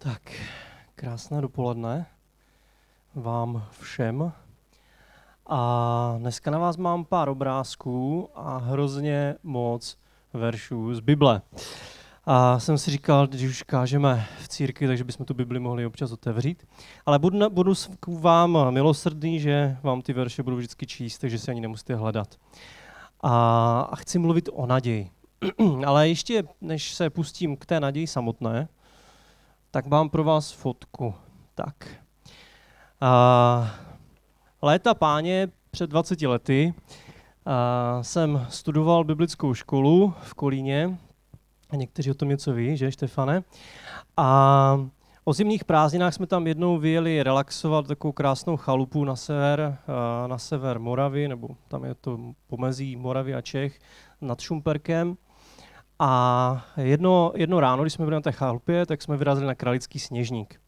Tak, krásné dopoledne vám všem. A dneska na vás mám pár obrázků a hrozně moc veršů z Bible. A jsem si říkal, když už kážeme v církvi, takže bychom tu Bibli mohli občas otevřít. Ale budu, budu k vám milosrdný, že vám ty verše budu vždycky číst, takže si ani nemusíte hledat. A, a chci mluvit o naději. Ale ještě, než se pustím k té naději samotné, tak mám pro vás fotku. Tak. A, léta páně před 20 lety a, jsem studoval biblickou školu v Kolíně. A někteří o tom něco ví, že, Štefane? A o zimních prázdninách jsme tam jednou vyjeli relaxovat takovou krásnou chalupu na sever, na sever Moravy, nebo tam je to pomezí Moravy a Čech, nad Šumperkem. A jedno, jedno ráno, když jsme byli na té chalupě, tak jsme vyrazili na Kralický sněžník.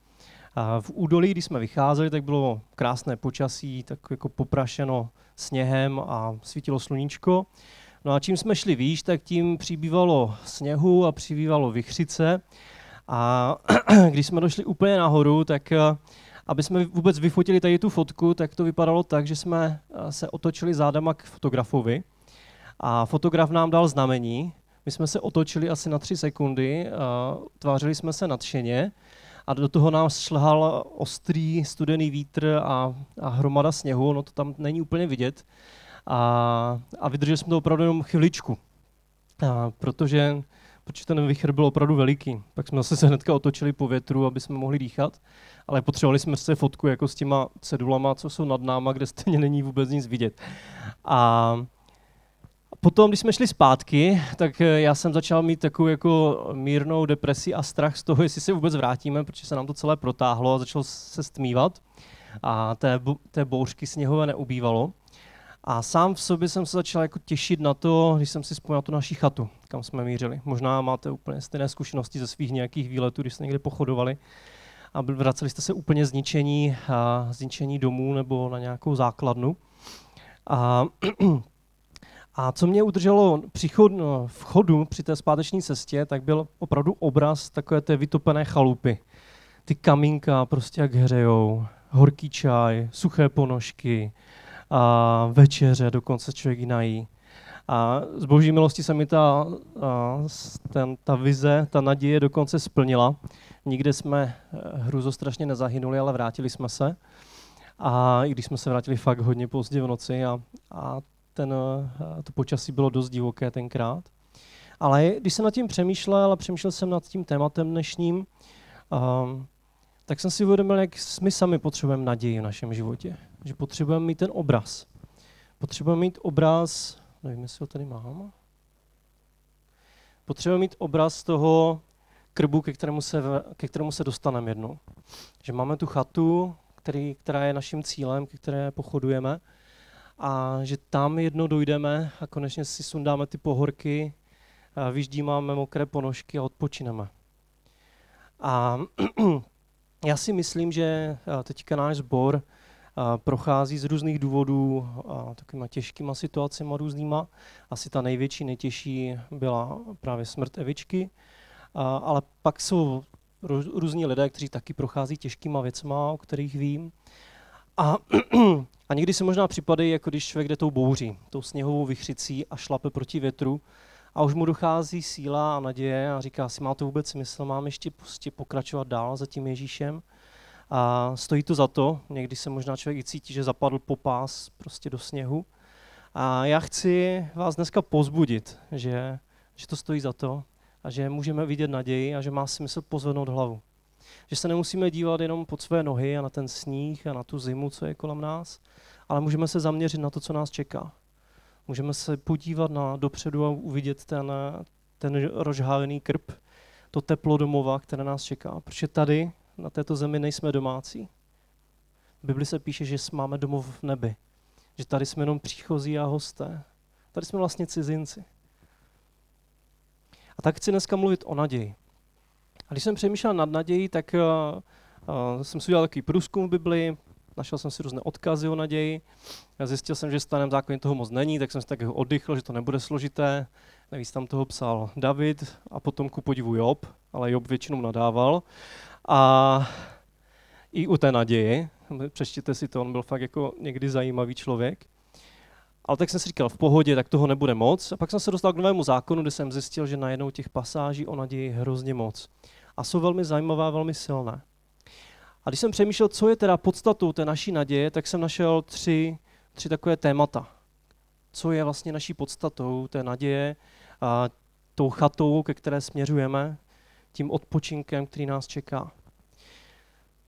A v údolí, když jsme vycházeli, tak bylo krásné počasí, tak jako poprašeno sněhem a svítilo sluníčko. No a čím jsme šli výš, tak tím přibývalo sněhu a přibývalo vychřice. A když jsme došli úplně nahoru, tak eh, aby jsme vůbec vyfotili tady tu fotku, tak to vypadalo tak, že jsme eh, se otočili zádama k fotografovi a fotograf nám dal znamení, my jsme se otočili asi na tři sekundy, a tvářili jsme se nadšeně a do toho nám šlehal ostrý studený vítr a, a hromada sněhu, no to tam není úplně vidět. A, a vydrželi jsme to opravdu jenom chviličku, a, protože, protože ten vychr byl opravdu veliký. Pak jsme zase se hnedka otočili po větru, aby jsme mohli dýchat, ale potřebovali jsme se fotku jako s těma cedulama, co jsou nad náma, kde stejně není vůbec nic vidět. A Potom, když jsme šli zpátky, tak eh, já jsem začal mít takovou jako mírnou depresi a strach z toho, jestli se vůbec vrátíme, protože se nám to celé protáhlo a začalo se stmívat a té, té bouřky sněhové neubývalo. A sám v sobě jsem se začal jako těšit na to, když jsem si vzpomněl tu naši chatu, kam jsme mířili. Možná máte úplně stejné zkušenosti ze svých nějakých výletů, když jste někde pochodovali a vraceli jste se úplně zničení, a zničení domů nebo na nějakou základnu. A A co mě udrželo chod, no, v chodu při té zpáteční cestě, tak byl opravdu obraz takové té vytopené chalupy. Ty kamínka prostě jak hřejou, horký čaj, suché ponožky, a večeře, dokonce člověk nají. A z boží milosti se mi ta, ten, ta vize, ta naděje dokonce splnila. Nikde jsme eh, hruzo strašně nezahynuli, ale vrátili jsme se. A i když jsme se vrátili fakt hodně pozdě v noci a, a ten, eh, to počasí bylo dost divoké tenkrát. Ale když jsem nad tím přemýšlel a přemýšlel jsem nad tím tématem dnešním, um, tak jsem si uvědomil, jak my sami potřebujeme naději v našem životě. Že potřebujeme mít ten obraz. Potřebujeme mít obraz, nevím, jestli ho tady mám. Potřebujeme mít obraz toho krbu, ke kterému se, ke kterému se dostaneme jednou. Že máme tu chatu, který, která je naším cílem, ke které pochodujeme, a že tam jednou dojdeme a konečně si sundáme ty pohorky, vyždímáme mokré ponožky a odpočineme. A já si myslím, že teďka náš sbor prochází z různých důvodů takovýma těžkýma situacemi různýma. Asi ta největší, nejtěžší byla právě smrt Evičky, ale pak jsou různí lidé, kteří taky prochází těžkýma věcma, o kterých vím. A A někdy se možná připadají, jako když člověk jde tou bouří, tou sněhovou vychřicí a šlape proti větru a už mu dochází síla a naděje a říká si, má to vůbec smysl, mám ještě prostě pokračovat dál za tím Ježíšem. A stojí to za to, někdy se možná člověk i cítí, že zapadl po pás prostě do sněhu. A já chci vás dneska pozbudit, že, že to stojí za to a že můžeme vidět naději a že má smysl pozvednout hlavu. Že se nemusíme dívat jenom pod své nohy a na ten sníh a na tu zimu, co je kolem nás, ale můžeme se zaměřit na to, co nás čeká. Můžeme se podívat na dopředu a uvidět ten, ten rozhávený krb, to teplo domova, které nás čeká. Protože tady, na této zemi, nejsme domácí. V Bibli se píše, že máme domov v nebi. Že tady jsme jenom příchozí a hosté. Tady jsme vlastně cizinci. A tak chci dneska mluvit o naději. A když jsem přemýšlel nad nadějí, tak uh, jsem si udělal takový průzkum v Biblii, našel jsem si různé odkazy o naději. Já zjistil jsem, že v starém zákoně toho moc není, tak jsem si tak oddychl, že to nebude složité. Navíc tam toho psal David a potom ku podivu Job, ale Job většinou nadával. A i u té naděje, přečtěte si to, on byl fakt jako někdy zajímavý člověk. Ale tak jsem si říkal, v pohodě, tak toho nebude moc. A pak jsem se dostal k novému zákonu, kde jsem zjistil, že najednou těch pasáží o naději hrozně moc. A jsou velmi zajímavé a velmi silné. A když jsem přemýšlel, co je teda podstatou té naší naděje, tak jsem našel tři, tři takové témata. Co je vlastně naší podstatou té naděje, a tou chatou, ke které směřujeme, tím odpočinkem, který nás čeká.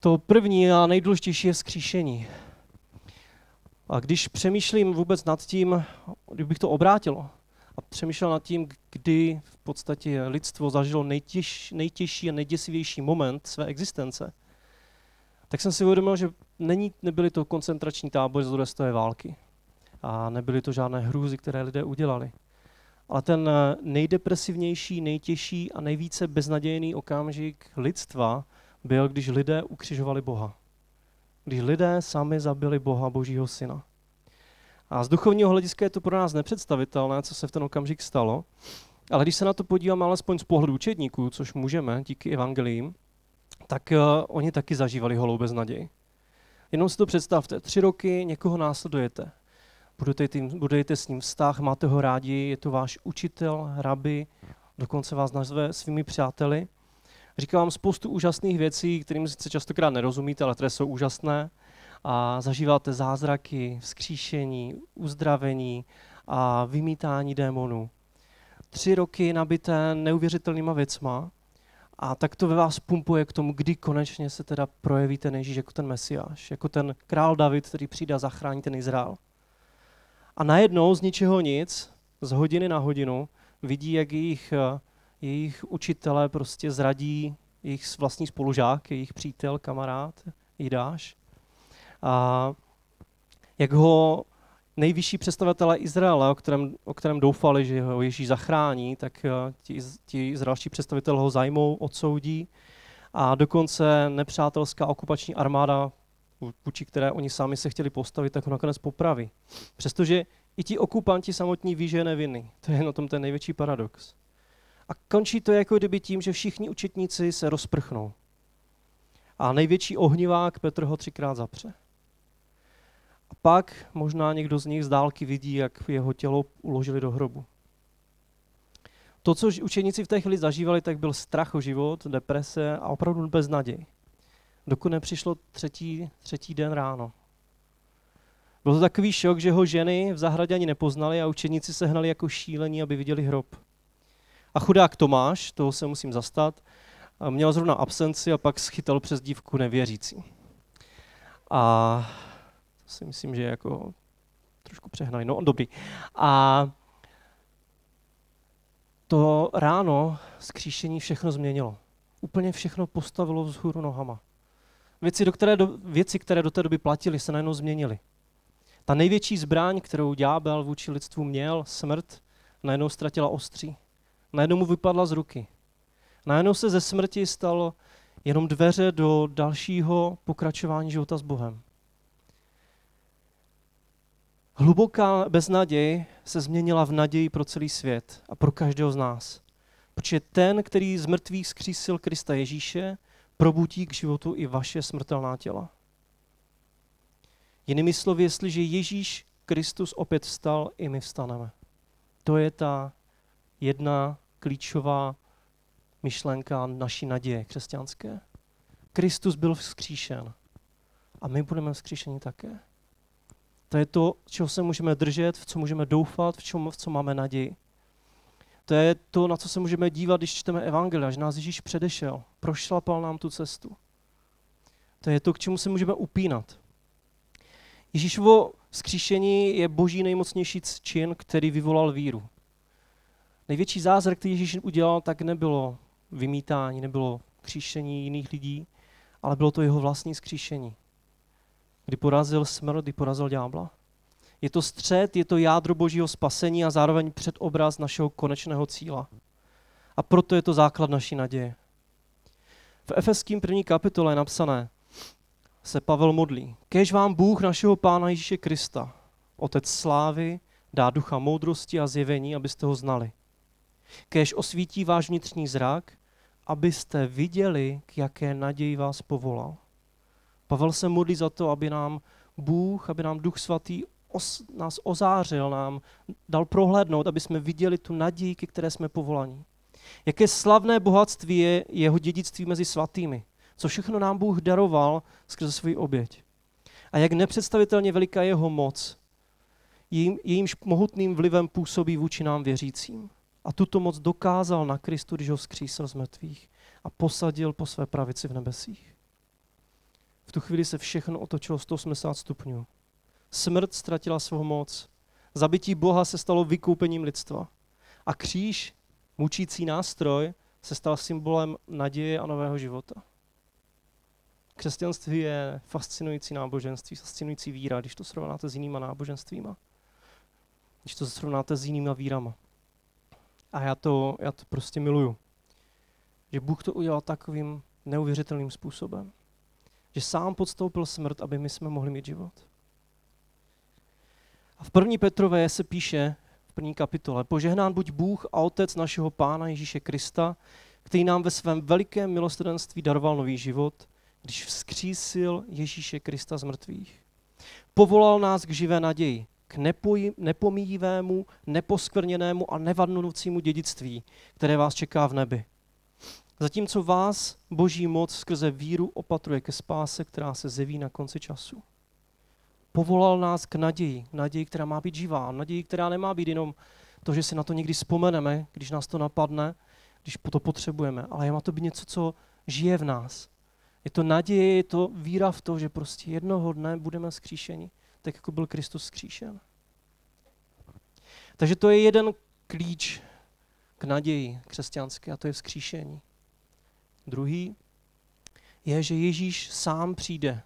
To první a nejdůležitější je vzkříšení. A když přemýšlím vůbec nad tím, kdybych to obrátilo a přemýšlel nad tím, kdy v podstatě lidstvo zažilo nejtěž, nejtěžší a nejděsivější moment své existence, tak jsem si uvědomil, že není, nebyly to koncentrační tábory z druhé války a nebyly to žádné hrůzy, které lidé udělali. Ale ten nejdepresivnější, nejtěžší a nejvíce beznadějný okamžik lidstva byl, když lidé ukřižovali Boha. Když lidé sami zabili Boha, Božího syna. A z duchovního hlediska je to pro nás nepředstavitelné, co se v ten okamžik stalo. Ale když se na to podíváme alespoň z pohledu učedníků, což můžeme díky evangeliím, tak uh, oni taky zažívali holou beznaději. Jenom si to představte, tři roky někoho následujete. Budete, tím, budete s ním vztah, máte ho rádi, je to váš učitel, rabi, dokonce vás nazve svými přáteli. Říká vám spoustu úžasných věcí, kterým se častokrát nerozumíte, ale které jsou úžasné. A zažíváte zázraky, vzkříšení, uzdravení a vymítání démonů. Tři roky nabité neuvěřitelnýma věcma a tak to ve vás pumpuje k tomu, kdy konečně se teda projeví ten Ježíš jako ten Mesiáš, jako ten král David, který přijde a zachrání ten Izrael. A najednou z ničeho nic, z hodiny na hodinu, vidí, jak jejich jejich učitele prostě zradí jejich vlastní spolužák, jejich přítel, kamarád, Jidáš. A jak ho nejvyšší představitelé Izraele, o kterém, o kterém doufali, že ho Ježíš zachrání, tak eh, ti, ti izraelští představitelé ho zajmou, odsoudí a dokonce nepřátelská okupační armáda, vůči které oni sami se chtěli postavit, tak ho nakonec popraví. Přestože i ti okupanti samotní ví, že je nevinný. To je na tom ten největší paradox. A končí to jako kdyby tím, že všichni učetníci se rozprchnou. A největší ohnivák Petr ho třikrát zapře. Pak možná někdo z nich z dálky vidí, jak jeho tělo uložili do hrobu. To, co učeníci v té chvíli zažívali, tak byl strach o život, deprese a opravdu beznaděj. Dokud nepřišlo třetí, třetí den ráno. Byl to takový šok, že ho ženy v zahradě ani nepoznali a učeníci se hnali jako šílení, aby viděli hrob. A chudák Tomáš, toho se musím zastat, měl zrovna absenci a pak schytal přes dívku nevěřící. A si myslím, že jako trošku přehnaný. No, dobrý. A to ráno skříšení všechno změnilo. Úplně všechno postavilo vzhůru nohama. Věci, do které do, věci, které do té doby platily, se najednou změnily. Ta největší zbraň, kterou ďábel vůči lidstvu měl, smrt, najednou ztratila ostří najednou mu vypadla z ruky. Najednou se ze smrti stalo jenom dveře do dalšího pokračování života s Bohem. Hluboká beznaděj se změnila v naději pro celý svět a pro každého z nás. Protože ten, který z mrtvých skřísil Krista Ježíše, probudí k životu i vaše smrtelná těla. Jinými slovy, jestliže Ježíš Kristus opět vstal, i my vstaneme. To je ta jedna klíčová myšlenka naší naděje křesťanské. Kristus byl vzkříšen a my budeme vzkříšeni také. To je to, čeho se můžeme držet, v co můžeme doufat, v, čem, v co máme naději. To je to, na co se můžeme dívat, když čteme Evangelia, že nás Ježíš předešel, prošlapal nám tu cestu. To je to, k čemu se můžeme upínat. Ježíšovo vzkříšení je boží nejmocnější čin, který vyvolal víru. Největší zázrak, který Ježíš udělal, tak nebylo vymítání, nebylo kříšení jiných lidí, ale bylo to jeho vlastní skříšení. Kdy porazil smrt, kdy porazil ďábla. Je to střed, je to jádro božího spasení a zároveň předobraz našeho konečného cíla. A proto je to základ naší naděje. V Efeským první kapitole je napsané, se Pavel modlí. Kež vám Bůh našeho Pána Ježíše Krista, Otec slávy, dá ducha moudrosti a zjevení, abyste ho znali. Kéž osvítí váš vnitřní zrak, abyste viděli, k jaké naději vás povolal. Pavel se modlí za to, aby nám Bůh, aby nám Duch Svatý os, nás ozářil, nám dal prohlédnout, aby jsme viděli tu naději, ke které jsme povolaní. Jaké slavné bohatství je jeho dědictví mezi svatými. Co všechno nám Bůh daroval skrze svůj oběť. A jak nepředstavitelně veliká jeho moc, jejím, jejímž mohutným vlivem působí vůči nám věřícím. A tuto moc dokázal na Kristu, když ho vzkřísil z mrtvých a posadil po své pravici v nebesích. Tu chvíli se všechno otočilo 180 stupňů. Smrt ztratila svou moc. Zabití Boha se stalo vykoupením lidstva. A kříž, mučící nástroj, se stal symbolem naděje a nového života. Křesťanství je fascinující náboženství, fascinující víra, když to srovnáte s jinýma náboženstvíma. Když to srovnáte s jinýma vírama. A já to, já to prostě miluju. Že Bůh to udělal takovým neuvěřitelným způsobem. Že sám podstoupil smrt, aby my jsme mohli mít život. A v první Petrové se píše v první kapitole, požehnán buď Bůh a Otec našeho Pána Ježíše Krista, který nám ve svém velikém milosrdenství daroval nový život, když vzkřísil Ježíše Krista z mrtvých. Povolal nás k živé naději, k nepomíjivému, neposkvrněnému a nevadnoucímu dědictví, které vás čeká v nebi. Zatímco vás boží moc skrze víru opatruje ke spáse, která se zeví na konci času. Povolal nás k naději, naději, která má být živá, naději, která nemá být jenom to, že si na to někdy vzpomeneme, když nás to napadne, když to potřebujeme, ale má to být něco, co žije v nás. Je to naděje, je to víra v to, že prostě jednoho dne budeme skříšeni, tak jako byl Kristus skříšen. Takže to je jeden klíč k naději křesťanské a to je vzkříšení. Druhý je, že Ježíš sám přijde.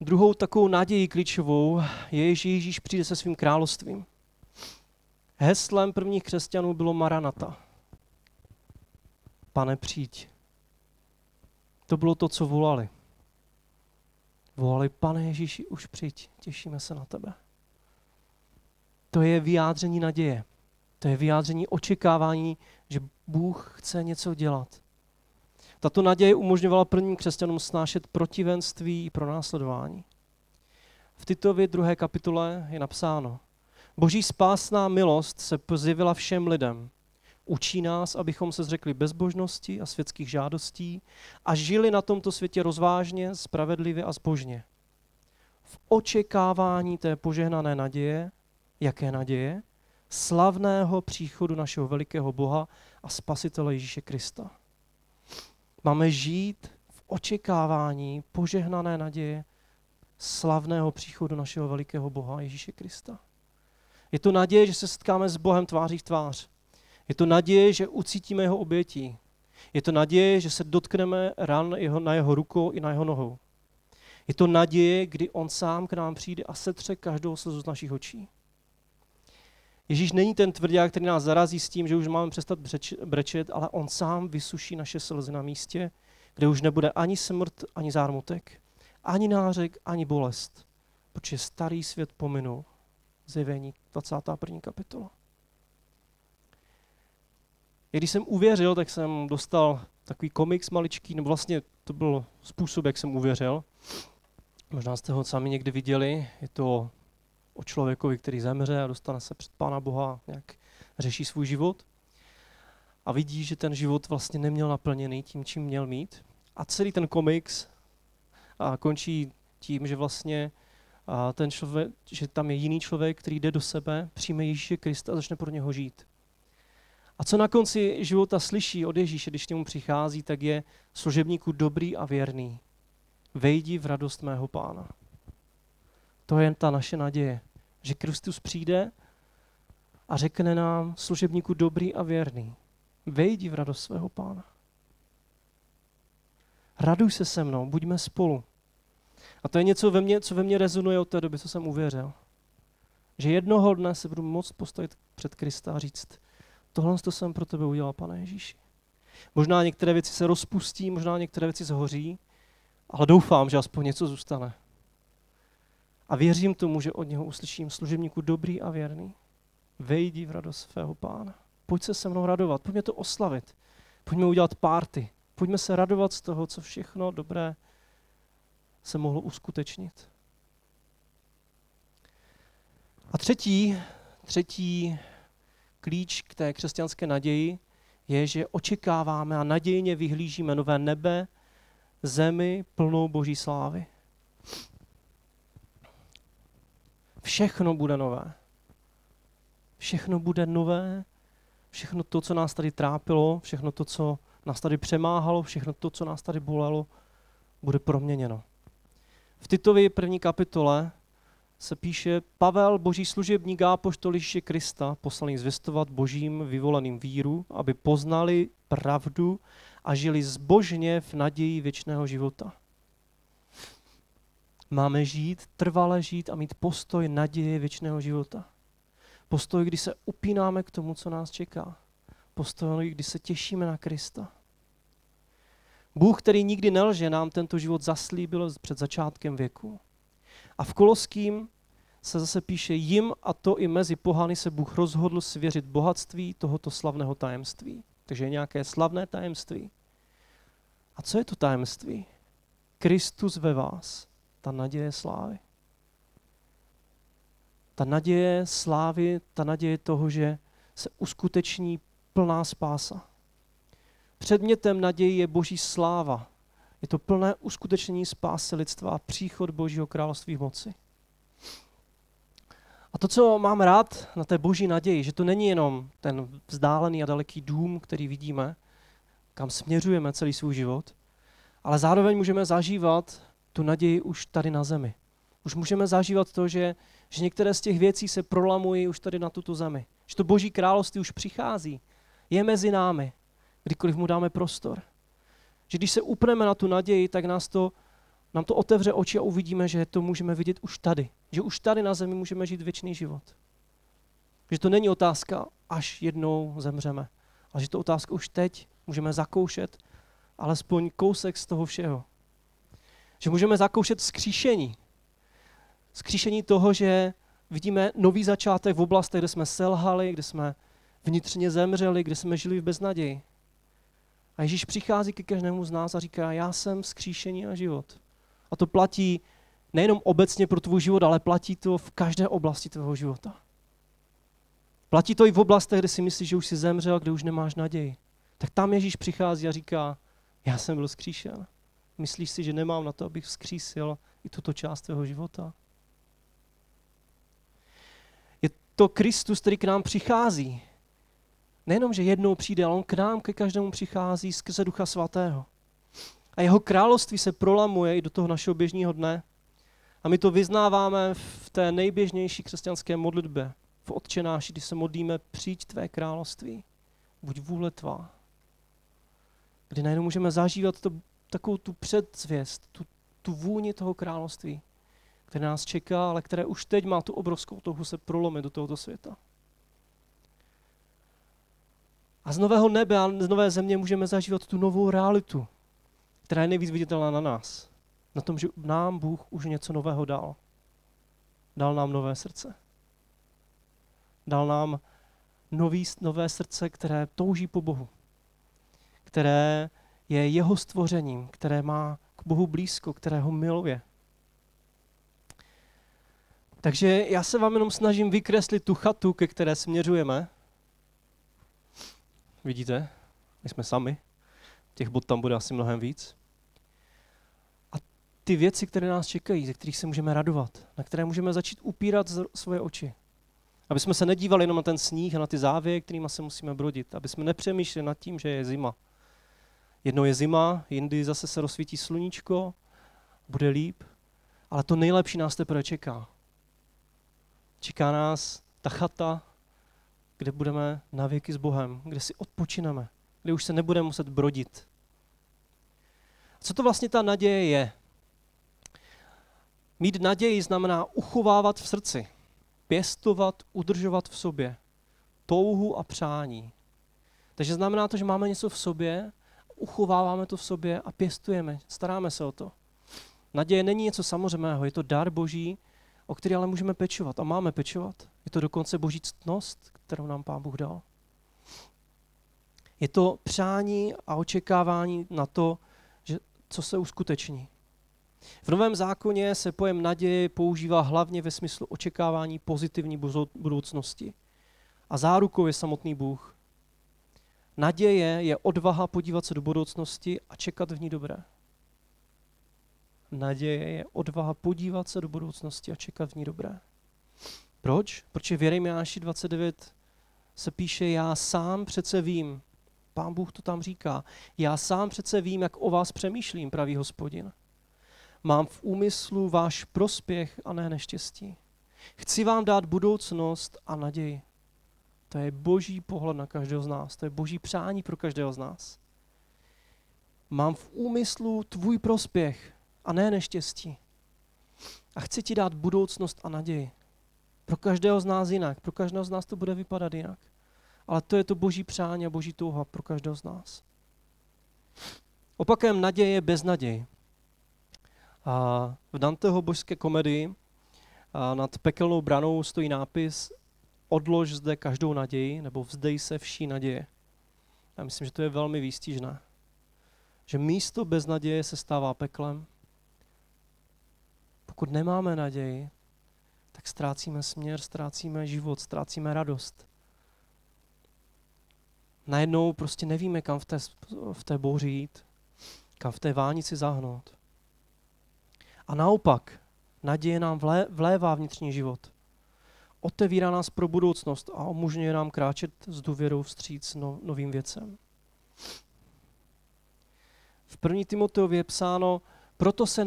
Druhou takovou naději klíčovou je, že Ježíš přijde se svým královstvím. Heslem prvních křesťanů bylo Maranata. Pane, přijď. To bylo to, co volali. Volali, pane Ježíši, už přijď, těšíme se na tebe. To je vyjádření naděje. To je vyjádření očekávání, že Bůh chce něco dělat. Tato naděje umožňovala prvním křesťanům snášet protivenství i pronásledování. V Titově druhé kapitole je napsáno, Boží spásná milost se pozjevila všem lidem. Učí nás, abychom se zřekli bezbožnosti a světských žádostí a žili na tomto světě rozvážně, spravedlivě a zbožně. V očekávání té požehnané naděje, jaké naděje? Slavného příchodu našeho velikého Boha a Spasitele Ježíše Krista. Máme žít v očekávání požehnané naděje slavného příchodu našeho velikého Boha Ježíše Krista. Je to naděje, že se setkáme s Bohem tváří v tvář. Je to naděje, že ucítíme jeho obětí. Je to naděje, že se dotkneme ran jeho, na jeho rukou i na jeho nohou. Je to naděje, kdy on sám k nám přijde a setře každou slzu z našich očí. Ježíš není ten tvrdák, který nás zarazí s tím, že už máme přestat brečet, ale on sám vysuší naše slzy na místě, kde už nebude ani smrt, ani zármutek, ani nářek, ani bolest, protože starý svět pominul. Zjevení 21. kapitola. Když jsem uvěřil, tak jsem dostal takový komiks maličký, nebo vlastně to byl způsob, jak jsem uvěřil. Možná jste ho sami někdy viděli. Je to o člověkovi, který zemře a dostane se před Pána Boha, nějak řeší svůj život a vidí, že ten život vlastně neměl naplněný tím, čím měl mít. A celý ten komiks a končí tím, že vlastně a ten člověk, že tam je jiný člověk, který jde do sebe, přijme Ježíše Krista a začne pro něho žít. A co na konci života slyší od Ježíše, když k němu přichází, tak je služebníku dobrý a věrný. Vejdi v radost mého pána. To je ta naše naděje, že Kristus přijde a řekne nám, služebníku dobrý a věrný, vejdi v radost svého pána. Raduj se se mnou, buďme spolu. A to je něco, ve mně, co ve mně rezonuje od té doby, co jsem uvěřil. Že jednoho dne se budu moct postavit před Krista a říct, tohle to jsem pro tebe udělal, pane Ježíši. Možná některé věci se rozpustí, možná některé věci zhoří, ale doufám, že aspoň něco zůstane. A věřím tomu, že od něho uslyším služebníku dobrý a věrný. Vejdi v radost svého pána. Pojď se se mnou radovat, pojď mě to oslavit. Pojďme udělat párty. Pojďme se radovat z toho, co všechno dobré se mohlo uskutečnit. A třetí, třetí klíč k té křesťanské naději je, že očekáváme a nadějně vyhlížíme nové nebe, zemi plnou boží slávy. Všechno bude nové. Všechno bude nové, všechno to, co nás tady trápilo, všechno to, co nás tady přemáhalo, všechno to, co nás tady bolelo, bude proměněno. V Titovi první kapitole se píše Pavel, boží služebník a poštoliště Krista, poslaný zvěstovat božím vyvoleným víru, aby poznali pravdu a žili zbožně v naději věčného života. Máme žít, trvale žít a mít postoj naděje věčného života. Postoj, kdy se upínáme k tomu, co nás čeká. Postoj, kdy se těšíme na Krista. Bůh, který nikdy nelže, nám tento život zaslíbil před začátkem věku. A v Koloským se zase píše, jim a to i mezi pohany se Bůh rozhodl svěřit bohatství tohoto slavného tajemství. Takže je nějaké slavné tajemství. A co je to tajemství? Kristus ve vás, ta naděje slávy. Ta naděje slávy, ta naděje toho, že se uskuteční plná spása. Předmětem naději je boží sláva. Je to plné uskutečnění spásy lidstva a příchod božího království v moci. A to, co mám rád na té boží naději, že to není jenom ten vzdálený a daleký dům, který vidíme, kam směřujeme celý svůj život, ale zároveň můžeme zažívat tu naději už tady na zemi. Už můžeme zažívat to, že, že některé z těch věcí se prolamují už tady na tuto zemi. Že to boží království už přichází. Je mezi námi, kdykoliv mu dáme prostor. Že když se upneme na tu naději, tak nás to, nám to otevře oči a uvidíme, že to můžeme vidět už tady. Že už tady na zemi můžeme žít věčný život. Že to není otázka, až jednou zemřeme, ale že to otázka už teď můžeme zakoušet alespoň kousek z toho všeho. Že můžeme zakoušet skříšení. Skříšení toho, že vidíme nový začátek v oblastech, kde jsme selhali, kde jsme vnitřně zemřeli, kde jsme žili v beznaději. A Ježíš přichází ke každému z nás a říká, já jsem skříšení a život. A to platí nejenom obecně pro tvůj život, ale platí to v každé oblasti tvého života. Platí to i v oblastech, kde si myslíš, že už jsi zemřel, kde už nemáš naději. Tak tam Ježíš přichází a říká, já jsem byl skříšen. Myslíš si, že nemám na to, abych vzkřísil i tuto část tvého života? Je to Kristus, který k nám přichází. Nejenom, že jednou přijde, ale on k nám, ke každému přichází skrze Ducha Svatého. A jeho království se prolamuje i do toho našeho běžného dne. A my to vyznáváme v té nejběžnější křesťanské modlitbě. V odčenáši, kdy se modlíme, přijď tvé království, buď vůle tvá. Kdy najednou můžeme zažívat to, takovou tu předzvěst, tu, tu vůni toho království, které nás čeká, ale které už teď má tu obrovskou touhu se prolomit do tohoto světa. A z nového nebe a z nové země můžeme zažívat tu novou realitu, která je nejvíc viditelná na nás. Na tom, že nám Bůh už něco nového dal. Dal nám nové srdce. Dal nám nový, nové srdce, které touží po Bohu. Které je jeho stvořením, které má k Bohu blízko, které ho miluje. Takže já se vám jenom snažím vykreslit tu chatu, ke které směřujeme. Vidíte? My jsme sami. Těch bod tam bude asi mnohem víc. A ty věci, které nás čekají, ze kterých se můžeme radovat, na které můžeme začít upírat svoje oči. Aby jsme se nedívali jenom na ten sníh a na ty závěje, kterými se musíme brodit. Aby jsme nepřemýšleli nad tím, že je zima. Jednou je zima, jindy zase se rozsvítí sluníčko, bude líp, ale to nejlepší nás teprve čeká. Čeká nás ta chata, kde budeme na věky s Bohem, kde si odpočineme, kde už se nebudeme muset brodit. Co to vlastně ta naděje je? Mít naději znamená uchovávat v srdci, pěstovat, udržovat v sobě touhu a přání. Takže znamená to, že máme něco v sobě, uchováváme to v sobě a pěstujeme, staráme se o to. Naděje není něco samozřejmého, je to dar boží, o který ale můžeme pečovat a máme pečovat. Je to dokonce boží ctnost, kterou nám Pán Bůh dal. Je to přání a očekávání na to, že co se uskuteční. V Novém zákoně se pojem naděje používá hlavně ve smyslu očekávání pozitivní budoucnosti. A zárukou je samotný Bůh. Naděje je odvaha podívat se do budoucnosti a čekat v ní dobré. Naděje je odvaha podívat se do budoucnosti a čekat v ní dobré. Proč? Protože v Jeremiáši 29 se píše, já sám přece vím, pán Bůh to tam říká, já sám přece vím, jak o vás přemýšlím, pravý hospodin. Mám v úmyslu váš prospěch a ne neštěstí. Chci vám dát budoucnost a naději. To je boží pohled na každého z nás. To je boží přání pro každého z nás. Mám v úmyslu tvůj prospěch a ne neštěstí. A chci ti dát budoucnost a naději. Pro každého z nás jinak. Pro každého z nás to bude vypadat jinak. Ale to je to boží přání a boží touha pro každého z nás. Opakem naděje je beznaděj. A v Danteho božské komedii a nad pekelnou branou stojí nápis Odlož zde každou naději, nebo vzdej se vší naděje. Já myslím, že to je velmi výstižné. Že místo bez naděje se stává peklem. Pokud nemáme naději, tak ztrácíme směr, ztrácíme život, ztrácíme radost. Najednou prostě nevíme, kam v té, v té bouři jít, kam v té vánici zahnout. A naopak, naděje nám vlé, vlévá vnitřní život. Otevírá nás pro budoucnost a umožňuje nám kráčet s důvěrou vstříc no, novým věcem. V 1. Timoteově je psáno, proto se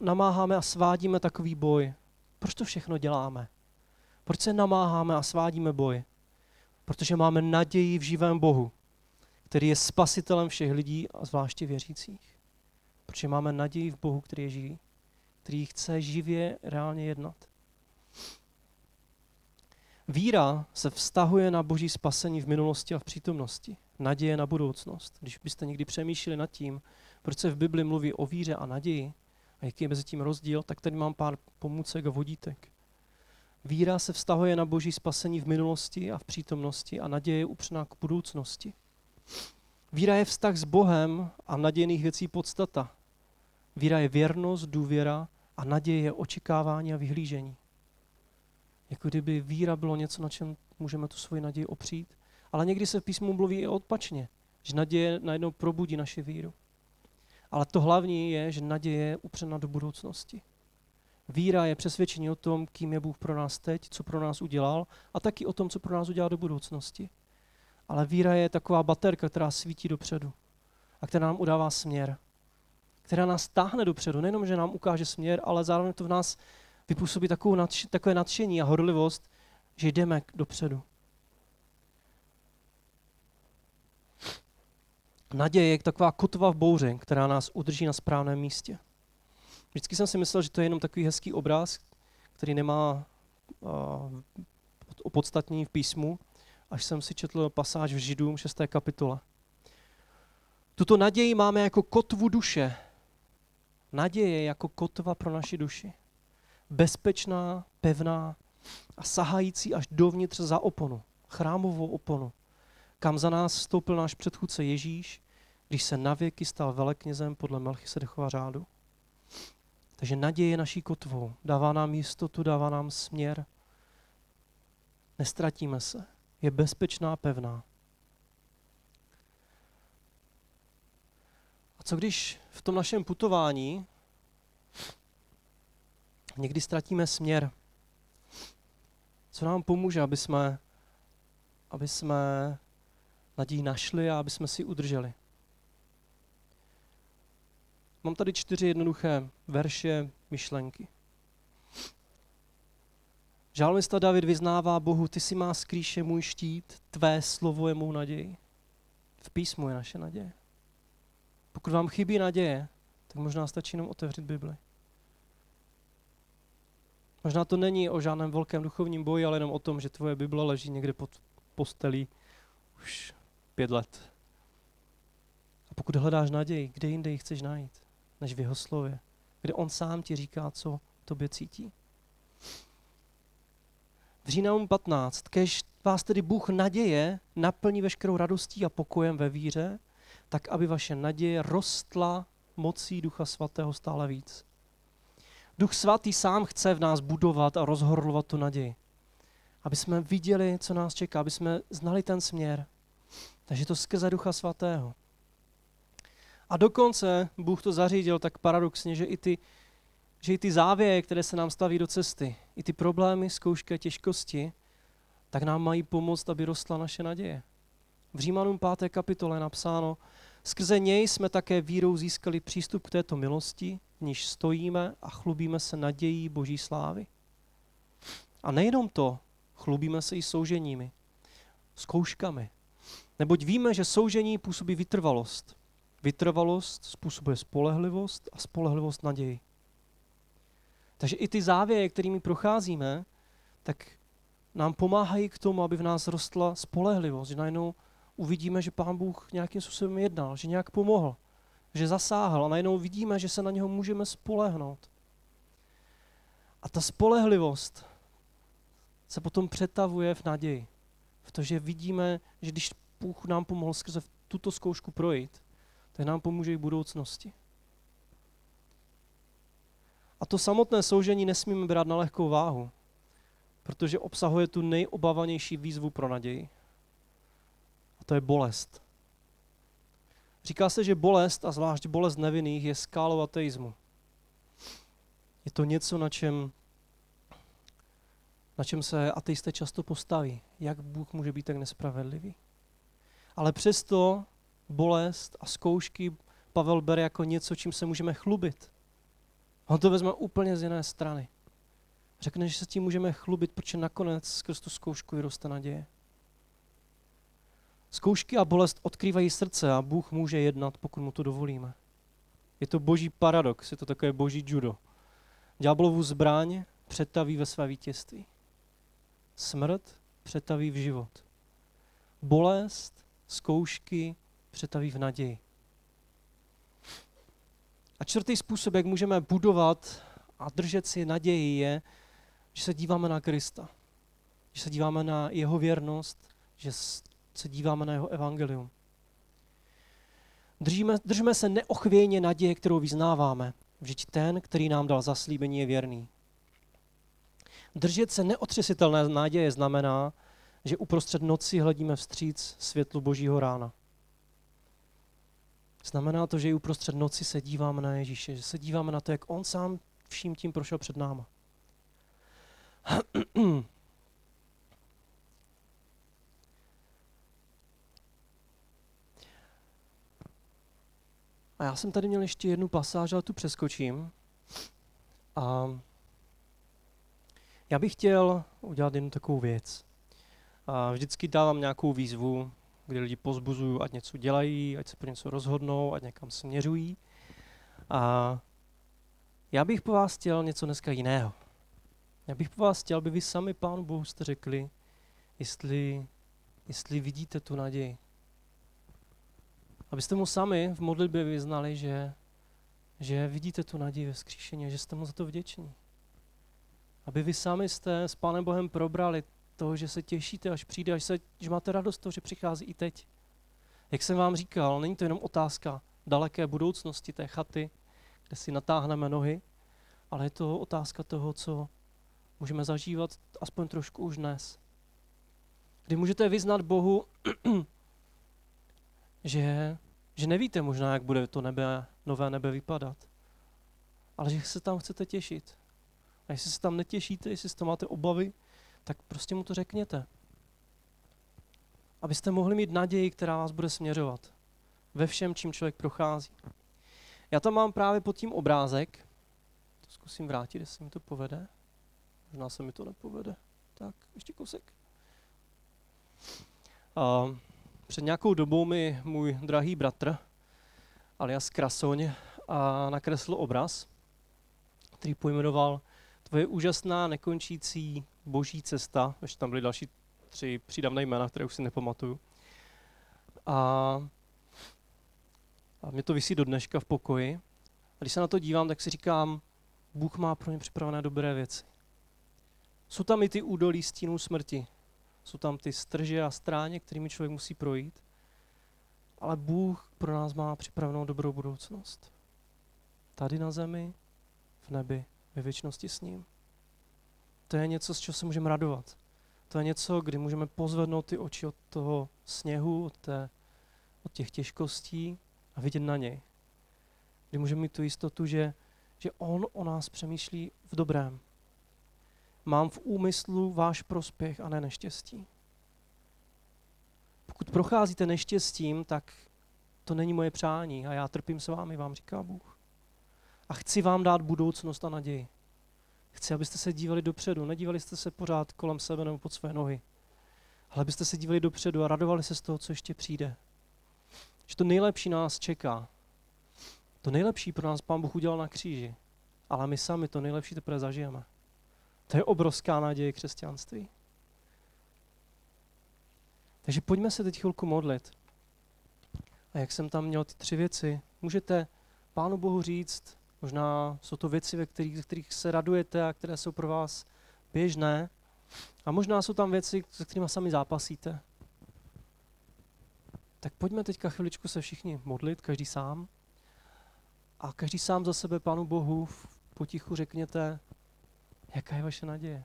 namáháme a svádíme takový boj. Proč to všechno děláme? Proč se namáháme a svádíme boj? Protože máme naději v živém Bohu, který je spasitelem všech lidí a zvláště věřících. Protože máme naději v Bohu, který je živý který chce živě reálně jednat. Víra se vztahuje na boží spasení v minulosti a v přítomnosti. Naděje na budoucnost. Když byste někdy přemýšleli nad tím, proč se v Bibli mluví o víře a naději, a jaký je mezi tím rozdíl, tak tady mám pár pomůcek a vodítek. Víra se vztahuje na boží spasení v minulosti a v přítomnosti a naděje je upřená k budoucnosti. Víra je vztah s Bohem a nadějných věcí podstata. Víra je věrnost, důvěra a naděje je očekávání a vyhlížení. Jako kdyby víra bylo něco, na čem můžeme tu svoji naději opřít. Ale někdy se v písmu mluví i odpačně, že naděje najednou probudí naši víru. Ale to hlavní je, že naděje je upřena do budoucnosti. Víra je přesvědčení o tom, kým je Bůh pro nás teď, co pro nás udělal a taky o tom, co pro nás udělá do budoucnosti. Ale víra je taková baterka, která svítí dopředu a která nám udává směr která nás táhne dopředu. Nejenom, že nám ukáže směr, ale zároveň to v nás vypůsobí takovou nadš- takové nadšení a horlivost, že jdeme dopředu. Naděje je taková kotva v bouři, která nás udrží na správném místě. Vždycky jsem si myslel, že to je jenom takový hezký obraz, který nemá uh, opodstatnění v písmu, až jsem si četl pasáž v Židům 6. kapitole. Tuto naději máme jako kotvu duše, Naděje jako kotva pro naši duši. Bezpečná, pevná a sahající až dovnitř za oponu, chrámovou oponu, kam za nás vstoupil náš předchůdce Ježíš, když se navěky stal veleknězem podle Melchisedechova řádu. Takže naděje je naší kotvou. Dává nám jistotu, dává nám směr. Nestratíme se. Je bezpečná, pevná. co když v tom našem putování někdy ztratíme směr? Co nám pomůže, aby jsme, aby jsme naději našli a aby jsme si udrželi? Mám tady čtyři jednoduché verše, myšlenky. Žálmista David vyznává Bohu, ty si má skrýše můj štít, tvé slovo je mou naději. V písmu je naše naděje. Pokud vám chybí naděje, tak možná stačí jenom otevřít Bibli. Možná to není o žádném velkém duchovním boji, ale jenom o tom, že tvoje Bible leží někde pod postelí už pět let. A pokud hledáš naději, kde jinde ji chceš najít, než v jeho slově, kde on sám ti říká, co tobě cítí. V Říjnanům 15. Kež vás tedy Bůh naděje naplní veškerou radostí a pokojem ve víře, tak aby vaše naděje rostla mocí Ducha Svatého stále víc. Duch Svatý sám chce v nás budovat a rozhorlovat tu naději. Aby jsme viděli, co nás čeká, aby jsme znali ten směr. Takže to skrze Ducha Svatého. A dokonce Bůh to zařídil tak paradoxně, že i ty, že i ty závěje, které se nám staví do cesty, i ty problémy, zkoušky a těžkosti, tak nám mají pomoct, aby rostla naše naděje. V Římanům 5. kapitole je napsáno, skrze něj jsme také vírou získali přístup k této milosti, v níž stojíme a chlubíme se nadějí Boží slávy. A nejenom to, chlubíme se i souženími, zkouškami. Neboť víme, že soužení působí vytrvalost. Vytrvalost způsobuje spolehlivost a spolehlivost naději. Takže i ty závěje, kterými procházíme, tak nám pomáhají k tomu, aby v nás rostla spolehlivost, že najednou uvidíme, že Pán Bůh nějakým způsobem jednal, že nějak pomohl, že zasáhl a najednou vidíme, že se na něho můžeme spolehnout. A ta spolehlivost se potom přetavuje v naději. V to, že vidíme, že když Bůh nám pomohl skrze tuto zkoušku projít, tak nám pomůže i v budoucnosti. A to samotné soužení nesmíme brát na lehkou váhu, protože obsahuje tu nejobavanější výzvu pro naději. To je bolest. Říká se, že bolest, a zvlášť bolest nevinných, je skálou ateismu. Je to něco, na čem, na čem se ateisté často postaví. Jak Bůh může být tak nespravedlivý? Ale přesto bolest a zkoušky Pavel bere jako něco, čím se můžeme chlubit. On to vezme úplně z jiné strany. Řekne, že se tím můžeme chlubit, protože nakonec skrz tu zkoušku vyroste naděje. Zkoušky a bolest odkrývají srdce a Bůh může jednat, pokud mu to dovolíme. Je to boží paradox, je to takové boží judo. Ďáblovu zbraň přetaví ve své vítězství. Smrt přetaví v život. Bolest, zkoušky přetaví v naději. A čtvrtý způsob, jak můžeme budovat a držet si naději, je, že se díváme na Krista. Že se díváme na jeho věrnost, že se díváme na jeho evangelium. Držíme, držíme se neochvějně naděje, kterou vyznáváme. Vždyť ten, který nám dal zaslíbení, je věrný. Držet se neotřesitelné naděje znamená, že uprostřed noci hledíme vstříc světlu božího rána. Znamená to, že i uprostřed noci se díváme na Ježíše, že se díváme na to, jak on sám vším tím prošel před náma. A já jsem tady měl ještě jednu pasáž, ale tu přeskočím. A já bych chtěl udělat jednu takovou věc. A vždycky dávám nějakou výzvu, kdy lidi pozbuzují, ať něco dělají, ať se pro něco rozhodnou, ať někam směřují. A já bych po vás chtěl něco dneska jiného. Já bych po vás chtěl, aby vy sami Pánu Bohu jste řekli, jestli, jestli vidíte tu naději. Abyste mu sami v modlitbě vyznali, že, že vidíte tu naději ve skříšení, že jste mu za to vděční. Aby vy sami jste s Pánem Bohem probrali toho, že se těšíte, až přijde, až se, že máte radost toho, že přichází i teď. Jak jsem vám říkal, není to jenom otázka daleké budoucnosti té chaty, kde si natáhneme nohy, ale je to otázka toho, co můžeme zažívat aspoň trošku už dnes. Kdy můžete vyznat Bohu, že, že nevíte možná, jak bude to nebe, nové nebe vypadat, ale že se tam chcete těšit. A jestli se tam netěšíte, jestli tam máte obavy, tak prostě mu to řekněte. Abyste mohli mít naději, která vás bude směřovat ve všem, čím člověk prochází. Já tam mám právě pod tím obrázek, to zkusím vrátit, jestli mi to povede. Možná se mi to nepovede. Tak, ještě kousek. A před nějakou dobou mi můj drahý bratr, alias Krasoň, a nakresl obraz, který pojmenoval Tvoje úžasná, nekončící boží cesta, ještě tam byly další tři přídavné jména, které už si nepamatuju. A, a mě to vysí do dneška v pokoji. A když se na to dívám, tak si říkám, Bůh má pro ně připravené dobré věci. Jsou tam i ty údolí stínů smrti. Jsou tam ty strže a stráně, kterými člověk musí projít. Ale Bůh pro nás má připravenou dobrou budoucnost. Tady na zemi, v nebi, ve věčnosti s ním. To je něco, z čeho se můžeme radovat. To je něco, kdy můžeme pozvednout ty oči od toho sněhu, od, té, od těch těžkostí a vidět na něj. Kdy můžeme mít tu jistotu, že, že on o nás přemýšlí v dobrém. Mám v úmyslu váš prospěch a ne neštěstí. Pokud procházíte neštěstím, tak to není moje přání a já trpím s vámi, vám říká Bůh. A chci vám dát budoucnost a naději. Chci, abyste se dívali dopředu, nedívali jste se pořád kolem sebe nebo pod své nohy, ale abyste se dívali dopředu a radovali se z toho, co ještě přijde. Že to nejlepší nás čeká. To nejlepší pro nás Pán Bůh udělal na kříži, ale my sami to nejlepší teprve zažijeme. To je obrovská naděje křesťanství. Takže pojďme se teď chvilku modlit. A jak jsem tam měl ty tři věci, můžete Pánu Bohu říct, možná jsou to věci, ve kterých, kterých se radujete a které jsou pro vás běžné. A možná jsou tam věci, se kterými sami zápasíte. Tak pojďme teďka chviličku se všichni modlit, každý sám. A každý sám za sebe Pánu Bohu potichu řekněte, jaká je vaše naděje.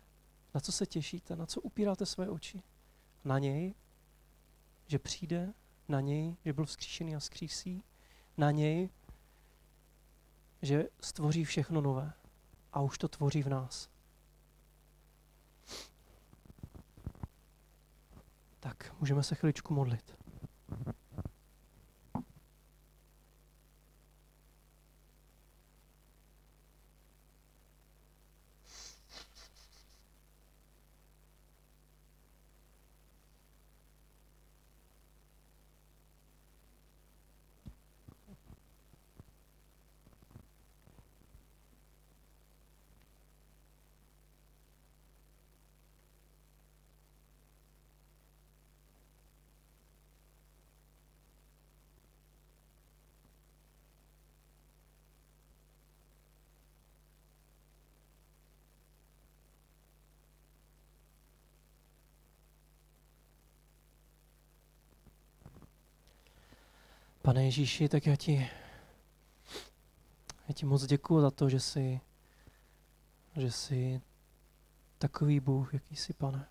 Na co se těšíte, na co upíráte své oči. Na něj, že přijde, na něj, že byl vzkříšený a vzkřísí, na něj, že stvoří všechno nové. A už to tvoří v nás. Tak, můžeme se chviličku modlit. Pane Ježíši, tak já ti, já ti moc děkuji za to, že jsi, že jsi takový Bůh, jaký jsi, pane.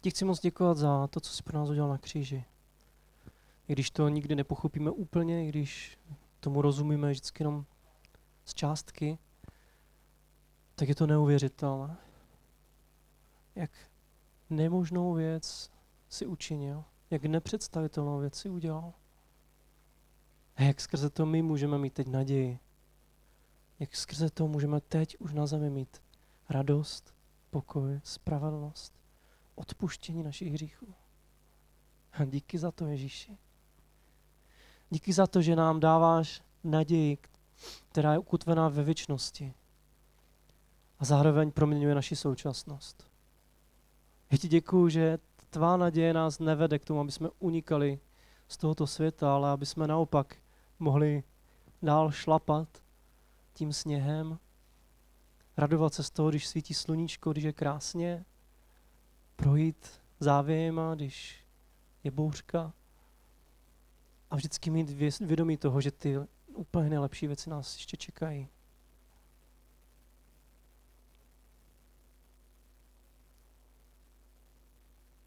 Ti chci moc děkovat za to, co jsi pro nás udělal na kříži. I když to nikdy nepochopíme úplně, i když tomu rozumíme vždycky jenom z částky, tak je to neuvěřitelné. Jak nemožnou věc si učinil, jak nepředstavitelnou věc si udělal. A jak skrze to my můžeme mít teď naději. Jak skrze to můžeme teď už na zemi mít radost, pokoj, spravedlnost, odpuštění našich hříchů. A díky za to, Ježíši. Díky za to, že nám dáváš naději, která je ukutvená ve věčnosti a zároveň proměňuje naši současnost. Já ti děkuju, že tvá naděje nás nevede k tomu, aby jsme unikali z tohoto světa, ale aby jsme naopak mohli dál šlapat tím sněhem, radovat se z toho, když svítí sluníčko, když je krásně, projít závějema, když je bouřka a vždycky mít vědomí toho, že ty úplně nejlepší věci nás ještě čekají.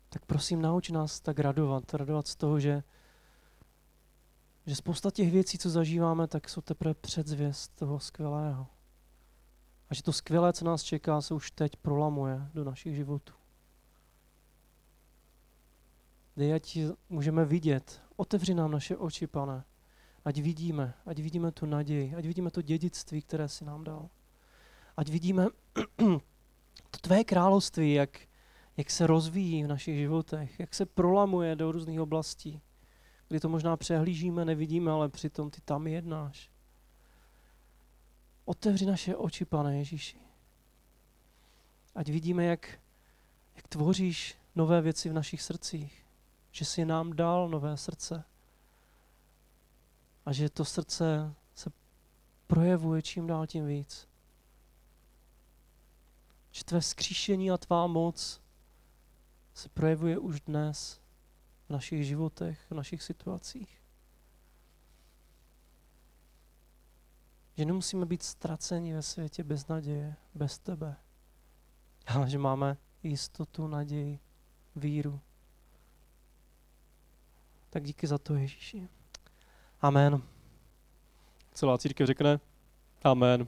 Tak prosím, nauč nás tak radovat, radovat z toho, že že spousta těch věcí, co zažíváme, tak jsou teprve předzvěst toho skvělého. A že to skvělé, co nás čeká, se už teď prolamuje do našich životů. Dej, ať můžeme vidět. Otevři nám naše oči, pane. Ať vidíme, ať vidíme tu naději, ať vidíme to dědictví, které si nám dal. Ať vidíme to tvé království, jak, jak se rozvíjí v našich životech, jak se prolamuje do různých oblastí kdy to možná přehlížíme, nevidíme, ale přitom ty tam jednáš. Otevři naše oči, pane Ježíši. Ať vidíme, jak, jak tvoříš nové věci v našich srdcích. Že jsi nám dal nové srdce. A že to srdce se projevuje čím dál tím víc. že tvé skříšení a tvá moc se projevuje už dnes v našich životech, v našich situacích. Že nemusíme být ztraceni ve světě bez naděje, bez tebe, ale že máme jistotu, naději, víru. Tak díky za to, Ježíši. Amen. Celá církev řekne Amen.